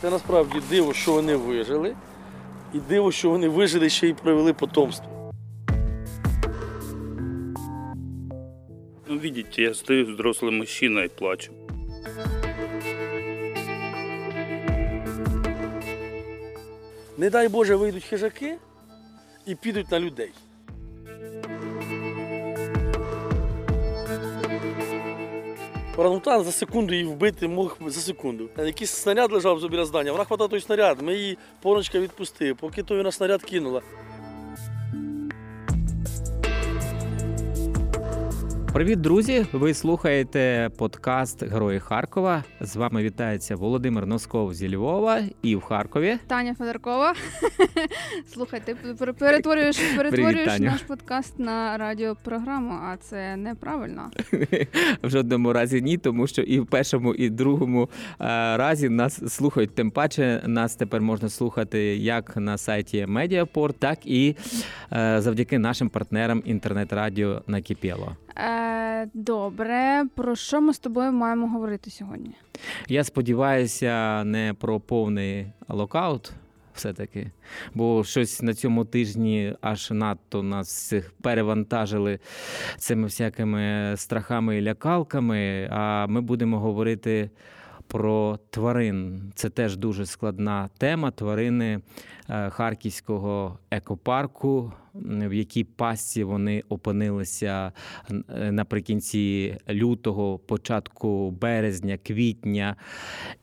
Це насправді диво, що вони вижили, і диво, що вони вижили ще й привели потомство. Ну, видите, я стою взрослый мужчина и плачу. Не дай Боже, вийдуть хижаки і підуть на людей. Орангутан за секунду її вбити мог за секунду. Якийсь снаряд лежав біля здання, вона хватала той снаряд, ми її поночка відпустили, поки той на снаряд кинула. Привіт, друзі! Ви слухаєте подкаст Герої Харкова. З вами вітається Володимир Носков зі Львова і в Харкові. Таня Федоркова. Слухай, ти пер- перетворюєш, перетворюєш Таню. наш подкаст на радіопрограму, а це неправильно. В жодному разі ні, тому що і в першому, і в другому е, разі нас слухають. Тим паче нас тепер можна слухати як на сайті Mediaport, так і е, завдяки нашим партнерам інтернет-радіо Накипіло. Е, добре, про що ми з тобою маємо говорити сьогодні? Я сподіваюся, не про повний локаут. Все-таки, бо щось на цьому тижні аж надто нас всіх перевантажили цими всякими страхами і лякалками. А ми будемо говорити про тварин. Це теж дуже складна тема. Тварини е, Харківського екопарку, в якій пастці вони опинилися е, наприкінці лютого, початку березня, квітня,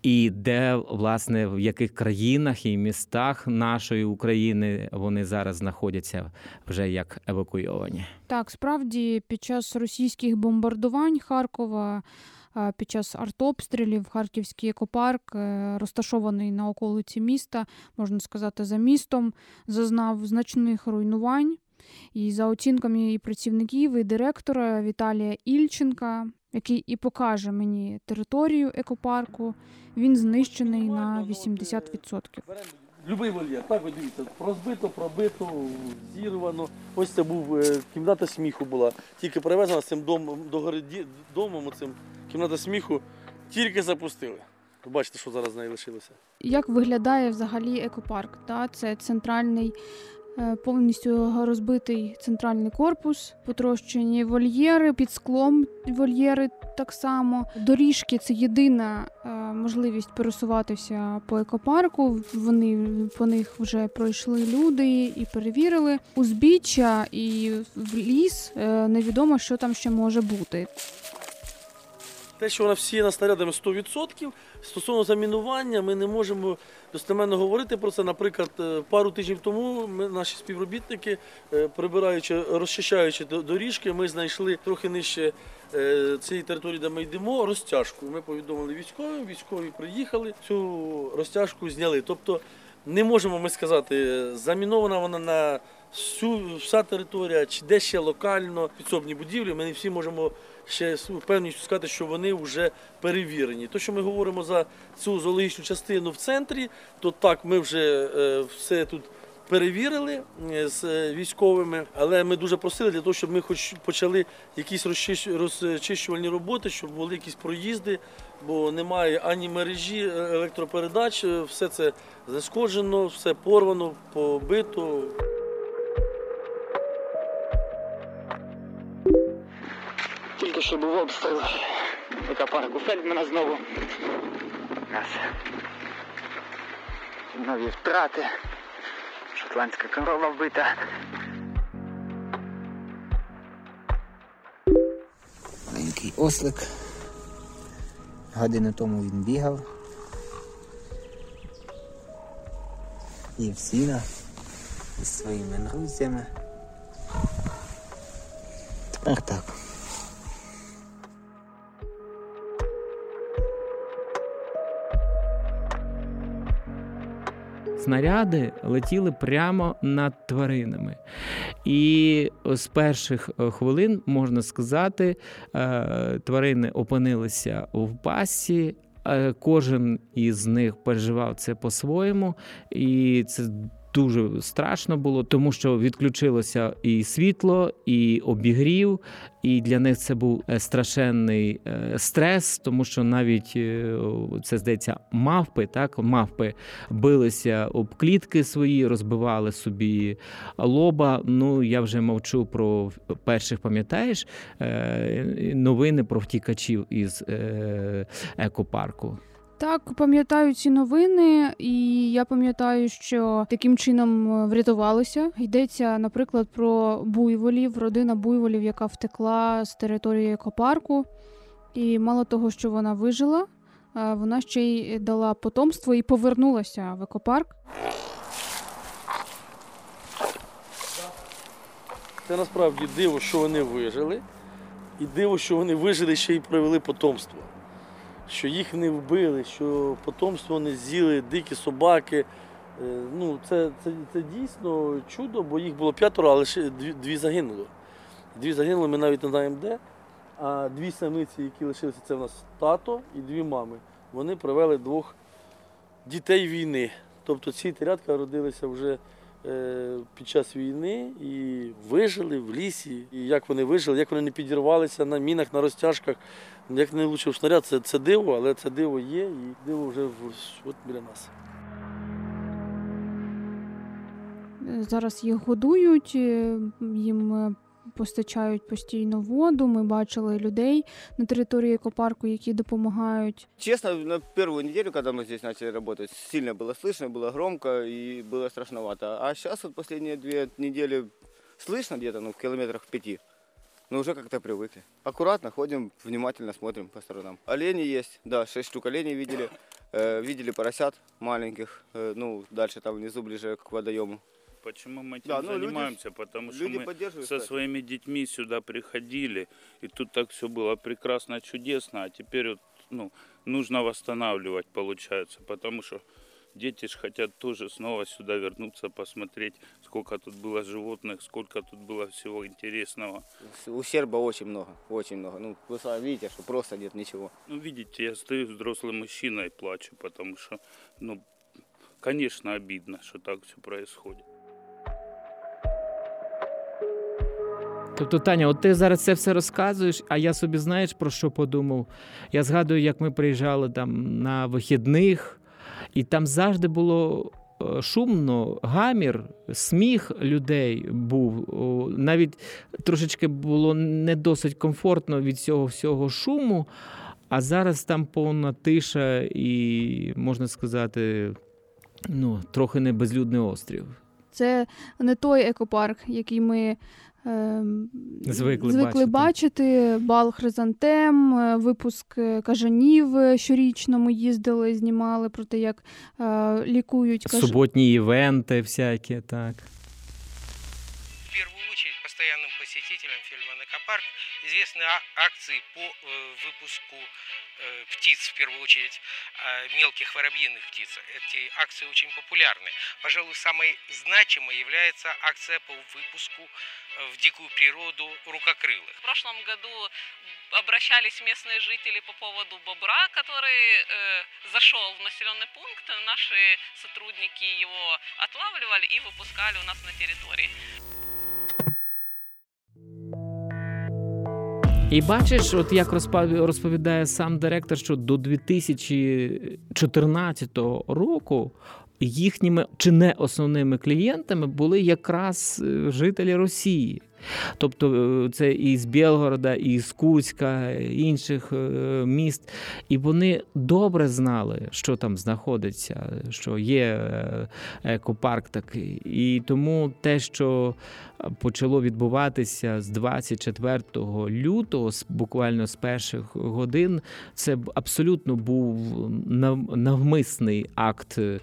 і де, власне, в яких країнах і містах нашої України вони зараз знаходяться вже як евакуйовані. Так, справді, під час російських бомбардувань Харкова, під час артобстрілів, Харківський екопарк, е, розташований на околиці міста, можна сказати, за містом, зазнав значних руйнувань. І за оцінками і працівників, і директора Віталія Ільченка, який і покаже мені територію екопарку, він знищений на 80%. Любий вольєр, так ви дивіться, розбито, пробито, зірвано. Ось це був е, кімната сміху була. Тільки привезена з цим домом до гори домом, оцим кімната сміху, тільки запустили. Бачите, що зараз з нею лишилося. Як виглядає взагалі екопарк? Та? Це центральний, повністю розбитий центральний корпус, потрощені вольєри, під склом вольєри так само. Доріжки це єдина е, можливість пересуватися по екопарку. Вони по них вже пройшли люди і перевірили. Узбіччя і в ліс е, невідомо, що там ще може бути. Те, що вона всіяна снарядами 100%, стосовно замінування, ми не можемо достеменно говорити про це. Наприклад, е, пару тижнів тому ми, наші співробітники, е, прибираючи, розчищаючи доріжки, ми знайшли трохи нижче е, цієї території, де ми йдемо, розтяжку. Ми повідомили військовим, військові приїхали, цю розтяжку зняли. Тобто не можемо ми сказати, замінована вона на всю вся територія, чи де ще локально підсобні будівлі. Ми не всі можемо ще впевненістю сказати, що вони вже перевірені. То, що ми говоримо за цю зоологічну частину в центрі, то так, ми вже е, все тут. Перевірили е, з військовими, але ми дуже просили для того, щоб ми хоч почали якісь розчищувальні роботи, щоб були якісь проїзди, бо немає ані мережі е, електропередач, все це зашкоджено, все порвано, побито. Тільки що був обстріл екопарку Фельдмана знову. У нас нові втрати. Шотландська корова вбита. Маленький ослик. Годину тому він бігав. І сіна зі своїми друзями. Тепер так. Снаряди летіли прямо над тваринами. І з перших е, хвилин, можна сказати, е, тварини опинилися в пасі. е, Кожен із них переживав це по-своєму, і це дуже страшно було, тому що відключилося і світло, і обігрів, і для них це був е, страшенний е, стрес, тому що навіть е, це здається мавпи, так мавпи билися об клітки свої, розбивали собі лоба. Ну я вже мовчу про перших, пам'ятаєш новини про втікачів із екопарку. Так, пам'ятаю ці новини, і я пам'ятаю, що таким чином е, врятувалися. Йдеться, наприклад, про буйволів, родина буйволів, яка втекла з території екопарку. І мало того, що вона вижила, е, вона ще й дала потомство і повернулася в екопарк. Це насправді диво, що вони вижили, і диво, що вони вижили ще й привели потомство. Що їх не вбили, що потомство не з'їли, дикі собаки. Е, Ну, це, це, це дійсно чудо, бо їх було п'ятеро, але ще дві, дві загинули. Дві загинули, ми навіть не знаємо де. А дві самиці, які лишилися, це в нас тато і дві мами. Вони привели двох дітей війни. Тобто ці телятка родилися вже е, під час війни і вижили в лісі. І як вони вижили, як вони не підірвалися на мінах, на розтяжках, як не влучив снаряд, це, це диво, але це диво є, і диво вже в- от біля нас. Е, Зараз їх годують, е, їм е, постачають постійно воду. Ми бачили людей на території екопарку, які допомагають. Честно, на первую неделю, когда мы здесь начали работать, сильно было слышно, было громко и было страшновато. А сейчас вот последние две недели слышно где-то, ну, в километрах пяти. Но уже как-то привыкли. Аккуратно ходим, внимательно смотрим по сторонам. Олени есть, да, шесть штук оленей видели. Э, видели поросят маленьких, э, ну, дальше там внизу, ближе к водоему. Почему мы этим Да, ну, люди- занимаемся? Потому что Люди мы со своими детьми сюда приходили, и тут так все было прекрасно, чудесно, а теперь вот, ну, нужно восстанавливать, получается, потому что дети ж хотят тоже снова сюда вернуться, посмотреть, сколько тут было животных, сколько тут было всего интересного. С- Ущерба очень много, очень много. Ну, вы сами видите, что просто нет ничего. Ну, видите, я стою взрослым мужчиной и плачу, потому что, ну, конечно, обидно, что так все происходит. Тобто, Таня, от ти зараз це все розказуєш, а я собі знаєш про що подумав? Я згадую, як ми приїжджали там на вихідних, і там завжди було е, шумно, гамір, сміх людей був. Навіть трошечки було не досить комфортно від цього всього шуму. А зараз там повна тиша і, можна сказати, ну, трохи не безлюдний острів. Це не той екопарк, який ми Звикли звикли бачити. бачити. Бал хризантем, е, випуск е, кажанів е, щорічно ми їздили, знімали про те, як е, лікують каж... Суботні івенти всякі, так. В першу очередь постоянным посетителям фильма «Экопарк» известны а- акции по э, выпуску э, птиц, в первую очередь э, мелких воробьиных птиц. Эти акции очень популярны. Пожалуй, самой значимой является акция по выпуску э, в дикую природу рукокрылых. В прошлом году обращались местные жители по поводу бобра, который э, зашел в населенный пункт. Наши сотрудники его отлавливали и выпускали у нас на территории. І бачиш, от як розповідає сам директор, що до 2014 року їхніми чи не основними клієнтами були якраз е, жителі Росії. Тобто е, це і з Білгорода, і з Куцька, і інших е, міст. І вони добре знали, що там знаходиться, що є екопарк такий. І тому те, що почало відбуватися з 24 лютого, буквально з перших годин, це абсолютно був навмисний акт е,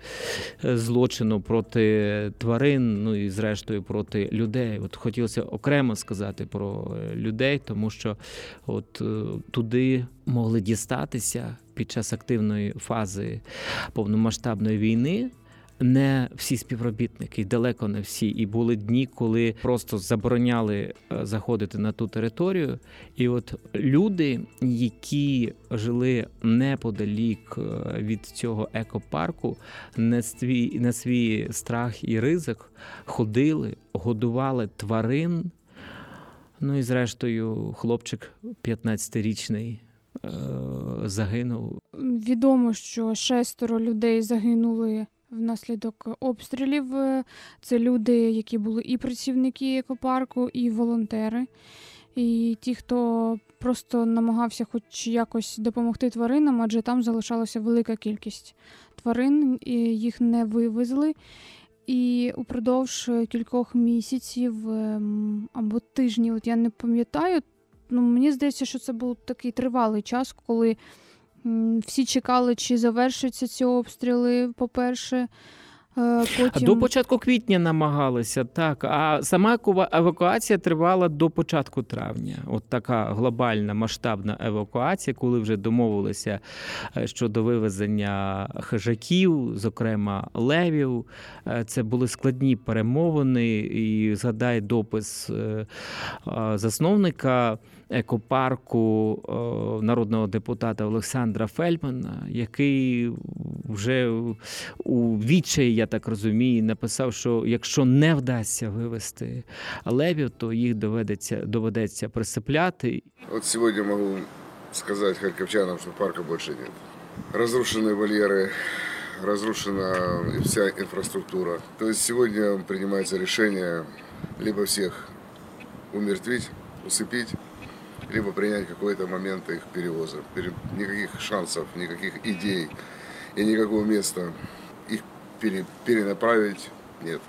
злочину проти тварин, ну і зрештою проти людей. От хотілося окремо сказати про е, людей, тому що от е, туди могли дістатися під час активної фази повномасштабної війни. Не всі співробітники, далеко не всі. І були дні, коли просто забороняли е, заходити на ту територію. І от люди, які жили неподалік е, від цього екопарку, на свій, на свій страх і ризик ходили, годували тварин. Ну і зрештою, хлопчик 15-річний е, загинув. Відомо, що шестеро людей загинули внаслідок обстрілів. Е, Це люди, які були і працівники екопарку, і волонтери. І ті, хто просто намагався хоч якось допомогти тваринам, адже там залишалася велика кількість тварин, і їх не вивезли. І упродовж кількох місяців ем, або тижнів, от я не пам'ятаю, ну мені здається, що це був такий тривалий час, коли всі чекали, чи завершаться ці обстріли, по-перше. Е, Потім... До початку квітня намагалися, так. А сама евакуація тривала до початку травня. От така глобальна масштабна евакуація, коли вже домовилися е, щодо вивезення хижаків, зокрема левів. Е, Це були складні перемовини. І згадай допис засновника екопарку е, народного депутата Олександра Фельдмана, який вже у відчаї, я так розумію, написав, що якщо не вдасться вивести левів, то їх доведеться доведеться присипляти. Вот сегодня могу сказать харьковчанам, что парка больше нет. Разрушены вольеры, разрушена и вся инфраструктура. То есть сегодня принимается решение либо всех умертвить, усыпить, либо принять какой-то момент их перевоза. Пере- Никаких шансов, никаких идей и никакого места их пере- перенаправить нет.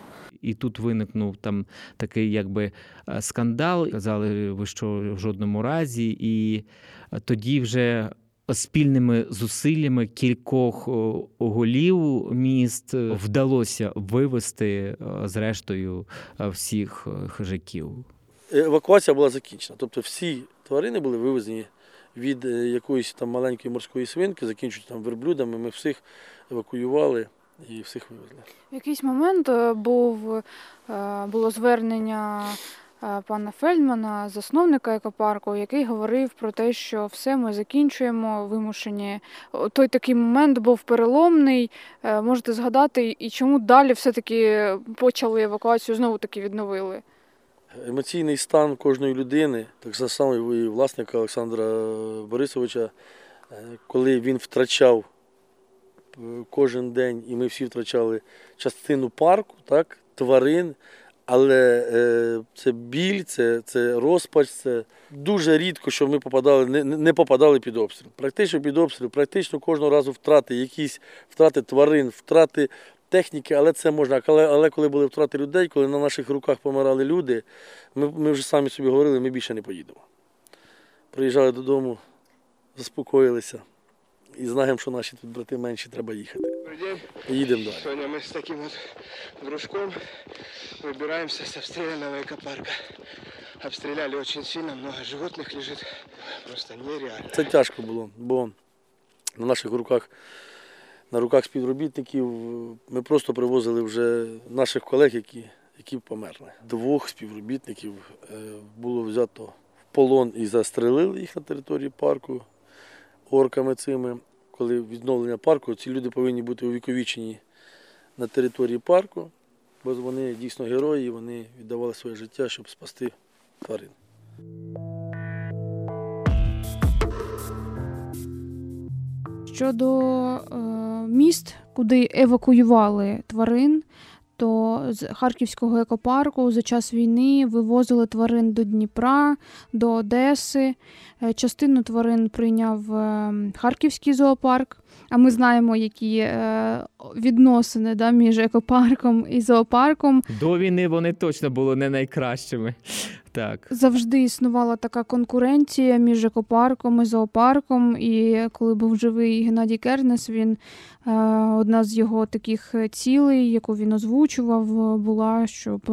І тут виникнув там такий якби е, скандал. Казали, ви що в жодному разі, і тоді вже. Спільними зусиллями кількох голів міст е, вдалося вивести е, зрештою е, всіх е, хижаків. Евакуація була закінчена. Тобто всі тварини були вивезені від е, якоїсь там маленької морської свинки, закінчуючи там верблюдами. Ми всіх евакуювали і всіх вивезли. В якийсь момент е, був, е, було звернення пана Фельдмана, засновника екопарку, який говорив про те, що все ми закінчуємо, вимушені. Той такий момент був переломний. Можете згадати, і чому далі все-таки почали евакуацію, знову таки відновили. Емоційний стан кожної людини, так само і власника Олександра Борисовича, е, коли він втрачав е, кожен день, і ми всі втрачали частину парку, так, тварин. Але е, це біль, це, це розпач, це дуже рідко, що ми попадали, не, не попадали під обстріл. Практично під обстріл, практично кожного разу втрати, якісь втрати тварин, втрати техніки, але це можна. Але, але коли були втрати людей, коли на наших руках помирали люди, ми, ми вже самі собі говорили, ми більше не поїдемо. Приїжджали додому, заспокоїлися і знаємо, що наші тут брати менші, треба їхати. І їдемо далі. Сегодня мы с таким вот дружком выбираемся с обстрелянного экопарка. Обстреляли очень сильно, много животных лежит. Просто нереально. Це тяжко було, бо на наших руках, на руках співробітників ми просто привозили вже наших колег, які, які померли. Двох співробітників е, було взято в полон і застрелили їх на території парку орками цими. Коли відновлення парку, ці люди повинні бути увіковічені на території парку, бо вони дійсно герої, вони віддавали своє життя, щоб спасти тварин. Щодо е, міст, куди евакуювали тварин, то з Харківського екопарку за час війни вивозили тварин до Дніпра, до Одеси. Е, Частину тварин прийняв е, Харківський зоопарк. А ми знаємо, які е, відносини да, між екопарком і зоопарком. До війни вони точно були не найкращими. Так. Завжди існувала така конкуренція між екопарком і зоопарком. І коли був живий Геннадій Кернес, він е, одна з його таких цілей, яку він озвучував, була, щоб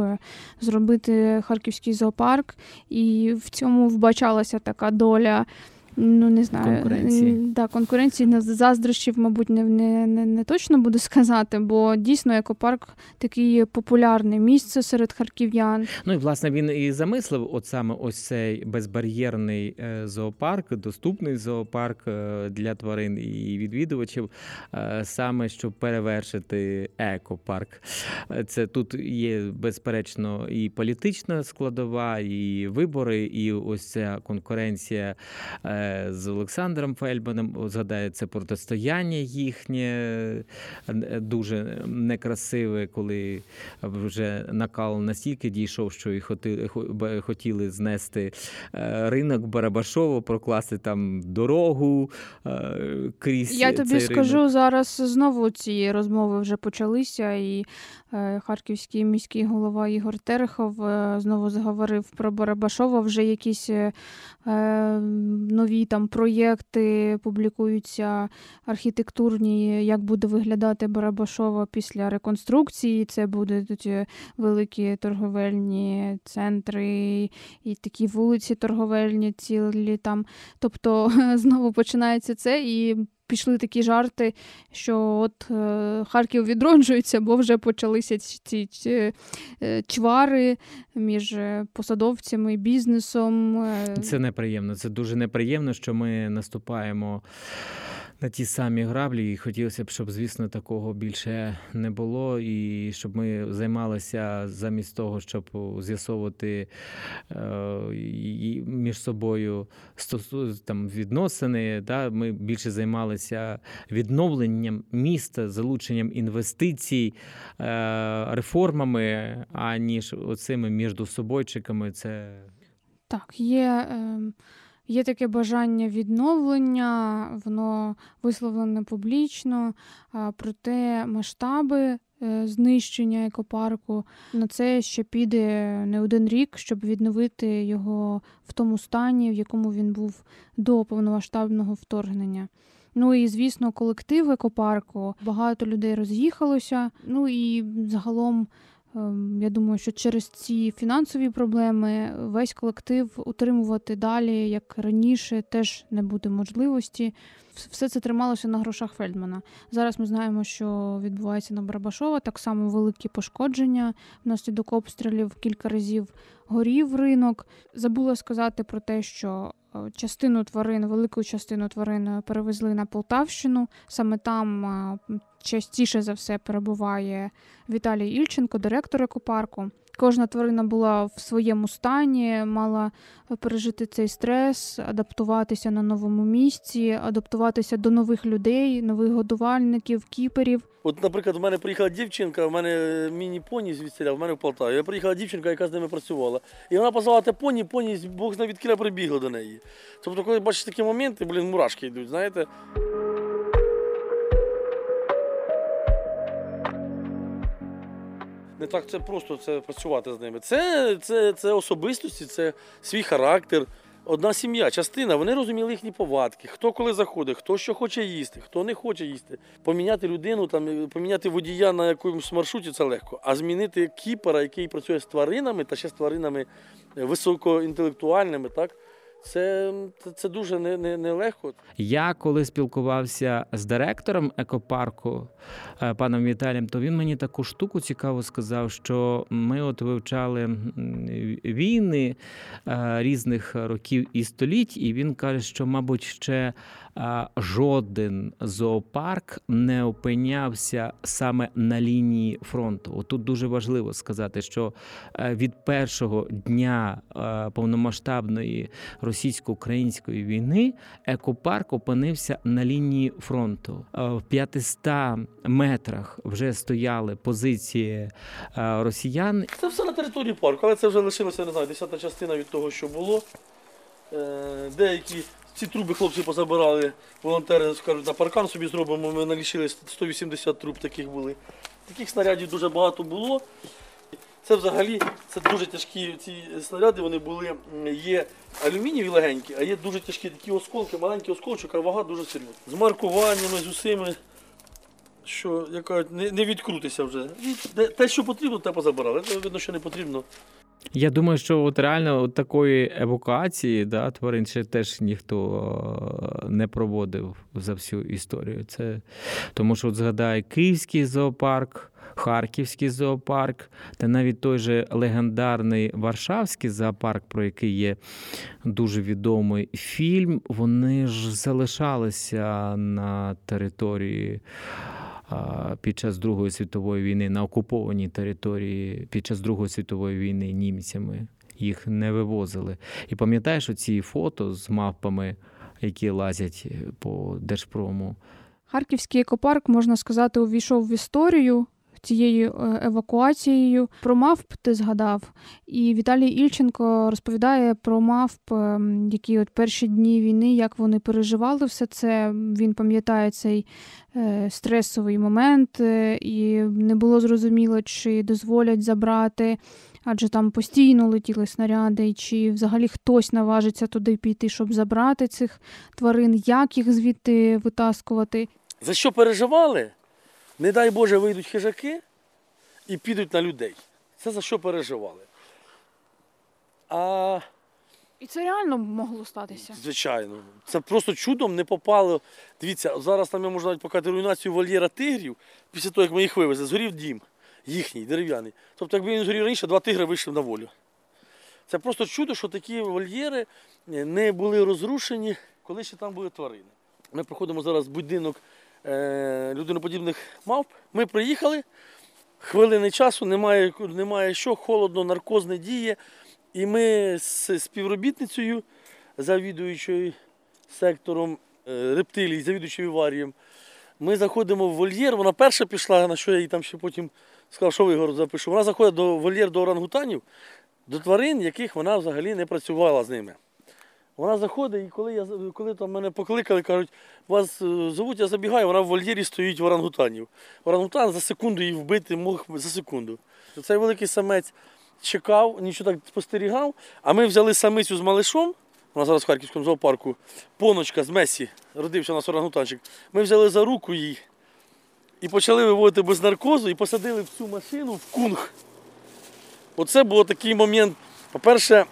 зробити харківський зоопарк. І в цьому вбачалася така доля ну не знаю, Конкуренції. Да, конкуренції не заздрощів, мабуть, не, не, не, не точно буду сказати, бо дійсно екопарк такий популярне місце серед харків'ян. Ну і власне він і замислив, от саме ось цей безбар'єрний е, зоопарк, доступний зоопарк е, для тварин і відвідувачів, е, саме щоб перевершити екопарк. Це тут є безперечно і політична складова, і вибори, і ось ця конкуренція з Олександром Фельдманом. Згадається протистояння їхнє е, дуже некрасиве, коли вже накал настільки дійшов, що і хотіли знести е, ринок Барабашово, прокласти там дорогу е, крізь. Я тобі цей скажу, ринок. зараз знову ці розмови вже почалися, і е, харківський міський голова Ігор Терехов е, знову заговорив про Барабашова. Вже якісь е, е, нові там проєкти публікуються архітектурні, як буде виглядати Барабашова після реконструкції. Це будуть е, великі торговельні центри і такі вулиці торговельні цілі там. Тобто знову починається це і. Пішли такі жарти, що от е, Харків відроджується, бо вже почалися ці, е, чвари між е, посадовцями і бізнесом. е. Це неприємно. Це дуже неприємно, що ми наступаємо на ті самі граблі. І хотілося б, щоб, звісно, такого більше не було, і щоб ми займалися замість того, щоб з'ясовувати е, між собою там, відносини. Да? Ми більше займалися відновленням міста, залученням інвестицій, е, реформами, аніж оцими міждособойчиками. Це Так, є, ем, є таке бажання відновлення, воно висловлене публічно, проте масштаби е, знищення екопарку на це ще піде не один рік, щоб відновити його в тому стані, в якому він був до повномасштабного вторгнення. Ну і звісно, колектив екопарку. Багато людей роз'їхалося. Ну і загалом Я думаю, що через ці фінансові проблеми весь колектив утримувати далі, як раніше, теж не буде можливості. Все це трималося на грошах Фельдмана. Зараз ми знаємо, що відбувається на Барабашова. Так само великі пошкодження внаслідок обстрілів кілька разів горів ринок. Забула сказати про те, що е, частину тварин, велику частину тварин перевезли на Полтавщину. Саме там е, частіше за все перебуває Віталій Ільченко, директор екопарку. Кожна тварина була в своєму стані, мала пережити цей стрес, адаптуватися на новому місці, адаптуватися до нових людей, нових годувальників, кіперів. От, наприклад, в мене приїхала дівчинка, в мене міні-поні звідсіля, в мене в Полтаві. Я приїхала дівчинка, яка з ними працювала. І вона позвала те поні, поні, Бог знає відкіля прибігла до неї. Тобто, коли бачиш такі моменти, блін, мурашки йдуть, знаєте. Не так це просто це працювати з ними. Це, це, це особистості, це свій характер. Одна сім'я, частина, вони розуміли їхні повадки, хто коли заходить, хто що хоче їсти, хто не хоче їсти. Поміняти людину, там, поміняти водія на якомусь маршруті це легко. А змінити кіпера, який працює з тваринами та ще з тваринами високоінтелектуальними, так, це, це, дуже. Не, не. Я коли спілкувався з директором екопарку е, паном Віталієм, то він мені таку штуку цікаву сказав, що ми от вивчали війни е, різних років і століть, і він каже, що, мабуть, ще е, жоден зоопарк не опинявся саме на лінії фронту. Тут дуже важливо сказати, що від першого дня повномасштабної російсько-української війни екопарк опинився на лінії фронту. Е, В 500 метрах вже стояли позиції е, росіян. Це все на території парку, але це вже лишилося, не знаю, десята частина від того, що було. Е, Деякі ці труби хлопці позабирали, волонтери скажуть, на паркан собі зробимо. Ми налічили 180 труб таких були. Таких снарядів дуже багато було. Це взагалі це дуже тяжкі ці снаряди, вони були, є алюмінієві легенькі, а є дуже тяжкі такі осколки, маленькі осколчик, а вага дуже серйозна. З маркуваннями, з усіми, що яка не, не відкрутися вже. Те, що потрібно, те позабирали. Це видно, що не потрібно. Я думаю, що от реально от такої евакуації да, тварин ще теж ніхто е, не проводив за всю історію. Це тому, що от згадай Київський зоопарк. Харківський зоопарк та навіть той же легендарний Варшавський зоопарк, про який є дуже відомий фільм, вони ж залишалися на території під час Другої світової війни, на окупованій території під час Другої світової війни німцями. Їх не вивозили. І пам'ятаєш оці фото з мавпами, які лазять по Держпрому? Харківський екопарк, можна сказати, увійшов в історію цією е, евакуацією. Про мавп ти згадав. І Віталій Ільченко розповідає про мавп, ем, які от перші дні війни, як вони переживали все це. Він пам'ятає цей е, стресовий момент, е, і не було зрозуміло, чи дозволять забрати. Адже там постійно летіли снаряди, чи взагалі хтось наважиться туди піти, щоб забрати цих тварин, як їх звідти витаскувати. За що переживали? Не дай Боже, вийдуть хижаки і підуть на людей. Це за що переживали. А І це реально могло статися. Звичайно, це просто чудом не попало. Дивіться, зараз там я можу навіть показати руйнацію вольєра тигрів після того, як ми їх вивезли. Згорів дім їхній, дерев'яний. Тобто, якби він згорів раніше, два тигри вийшли на волю. Це просто чудо, що такі вольєри е, не були розрушені, коли ще там були тварини. Ми проходимо зараз будинок людиноподібних мавп. Ми приїхали, хвилини часу, немає, немає що, холодно, наркоз не діє. І ми з співробітницею, завідуючою сектором е, рептилій, завідуючою варієм, ми заходимо в вольєр. Вона перша пішла, на що я їй там ще потім сказав, що вигород запишу. Вона заходить до вольєр до орангутанів, до тварин, яких вона взагалі не працювала з ними. Вона заходить, і коли я коли там мене покликали, кажуть, вас е, зовуть, я забігаю, вона в вольєрі стоїть в орангутанів. Орангутан за секунду її вбити мог за секунду. Цей великий самець чекав, нічого так спостерігав, а ми взяли самицю з малишом. Вона зараз в Харківському зоопарку, поночка з Месі, родився у нас орангутанчик. Ми взяли за руку її і почали виводити без наркозу і посадили в цю машину в кунг. Оце був такий момент. По-перше,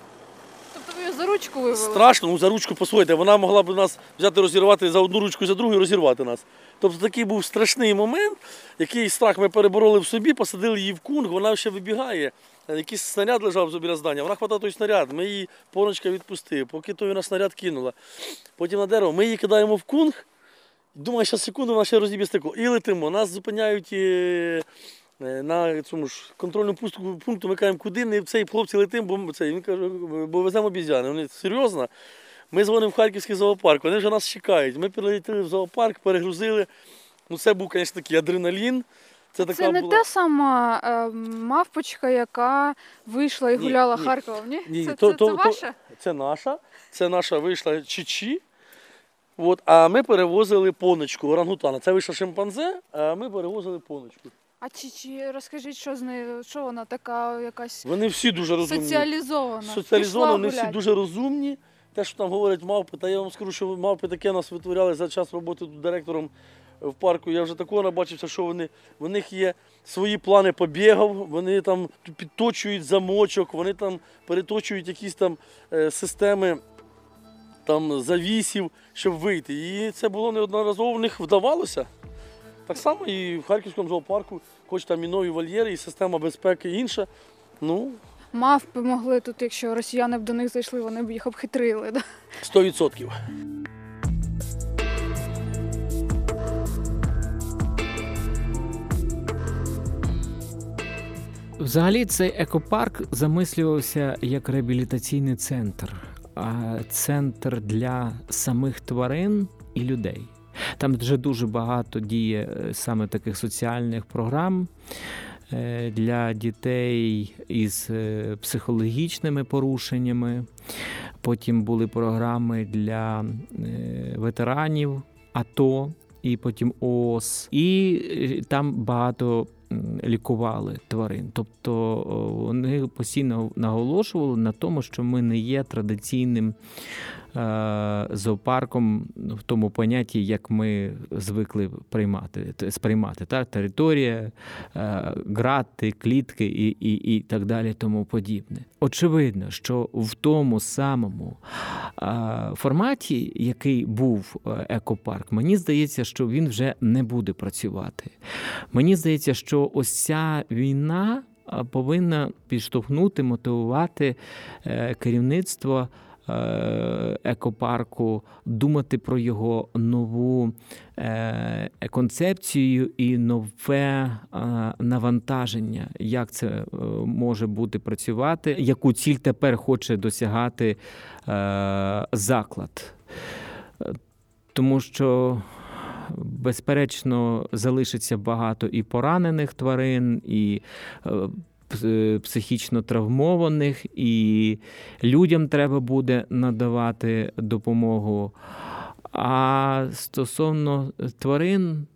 за ручку вивели? страшно, ну за ручку послухайте, вона могла б нас взяти розірвати за одну ручку за другу розірвати нас. Тобто такий був страшний момент, який страх ми перебороли в собі, посадили її в кунг, вона ще вибігає. Якийсь снаряд лежав біля здання, вона хватала той снаряд, ми її поночка відпустили, поки той вона снаряд кинула. Потім на дерево, ми її кидаємо в кунг, думаю, що секунду вона ще розіб'є стекло. І летимо. Нас зупиняють е, на цьому ж контрольному пункту, пункту ми кажемо, куди не цей хлопці летимо, бо цей. Він каже, бо веземо обізяни. Вони серйозно. Ми дзвонимо в Харківський зоопарк, вони вже нас чекають. Ми прилетіли в зоопарк, перегрузили. Ну, це був, звісно, такий адреналін. Це, така Це не була... та сама е, мавпочка, яка вийшла і гуляла ні. Харковом, ні? Ні, це, то- це, то- це то- Це наша, це наша вийшла Чичі. От, а ми перевозили поночку орангутана. Це вийшла шимпанзе, а ми перевозили поночку. А чи, чи розкажіть, що з нею, що вона така якась Вони всі дуже розумні. соціалізована? Соціалізовані, Пішла вони всі гуляти. дуже розумні. Те, що там говорять мавпи, та я вам скажу, що мавпи таке нас витворяли за час роботи тут директором в парку. Я вже такого набачився, що вони, в них є свої плани побігів, вони там підточують замочок, вони там переточують якісь там е, системи там, завісів, щоб вийти. І це було неодноразово в них вдавалося. Так само і в Харківському зоопарку, хоч там і нові вольєри, і система безпеки інша. Ну, Мавпи могли тут, якщо росіяни б до них зайшли, вони б їх обхитрили. Да? 100%. Взагалі, цей екопарк замислювався як реабілітаційний центр, а центр для самих тварин і людей. Там вже дуже багато діє е, саме таких соціальних програм е, для дітей із е, психологічними порушеннями. Потім були програми для ветеранів АТО і потім ООС. І там багато лікували тварин. Тобто вони постійно наголошували на тому, що ми не є традиційним е, зоопарком в тому понятті, як ми звикли приймати, сприймати. Так? Територія, е, грати, клітки і, і, і так далі, тому подібне. Очевидно, що в тому самому е, форматі, який був екопарк, мені здається, що він вже не буде працювати. Мені здається, що ось ця війна повинна підштовхнути, мотивувати е, керівництво е, екопарку думати про його нову е, концепцію і нове навантаження, як це може бути працювати, яку ціль тепер хоче досягати заклад. Тому що безперечно залишиться багато і поранених тварин, і е, психічно травмованих, і людям треба буде надавати допомогу. А стосовно тварин,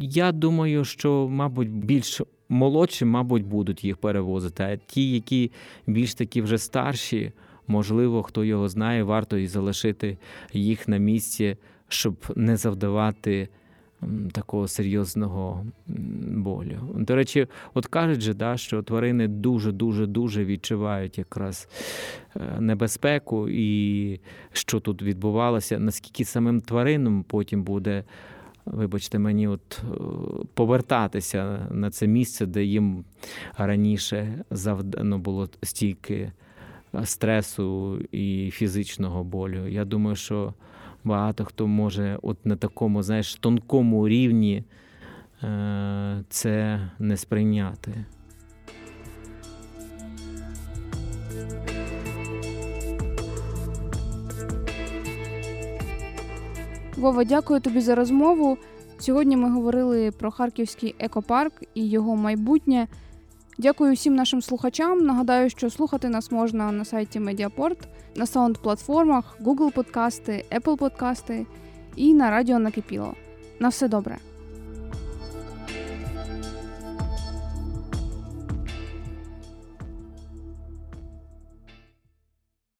я думаю, що, мабуть, більш молодші, мабуть, будуть їх перевозити. А ті, які більш такі вже старші, можливо, хто його знає, варто і залишити їх на місці, щоб не завдавати такого серйозного болю. До речі, от кажуть же, да, що тварини дуже дуже відчувають якраз е, небезпеку і що тут відбувалося, наскільки самим тваринам потім буде. Вибачте, мені от е, повертатися на це місце, де їм раніше завдано було стільки стресу і фізичного болю. Я думаю, що багато хто може от на такому, знаєш, тонкому рівні е, це не сприйняти. Вова, дякую тобі за розмову. Сьогодні ми говорили про Харківський екопарк і його майбутнє. Дякую всім нашим слухачам. Нагадаю, що слухати нас можна на сайті Медіапорт, на саунд-платформах, Google подкасти, Apple подкасти і на радіо Накипіло. На все добре.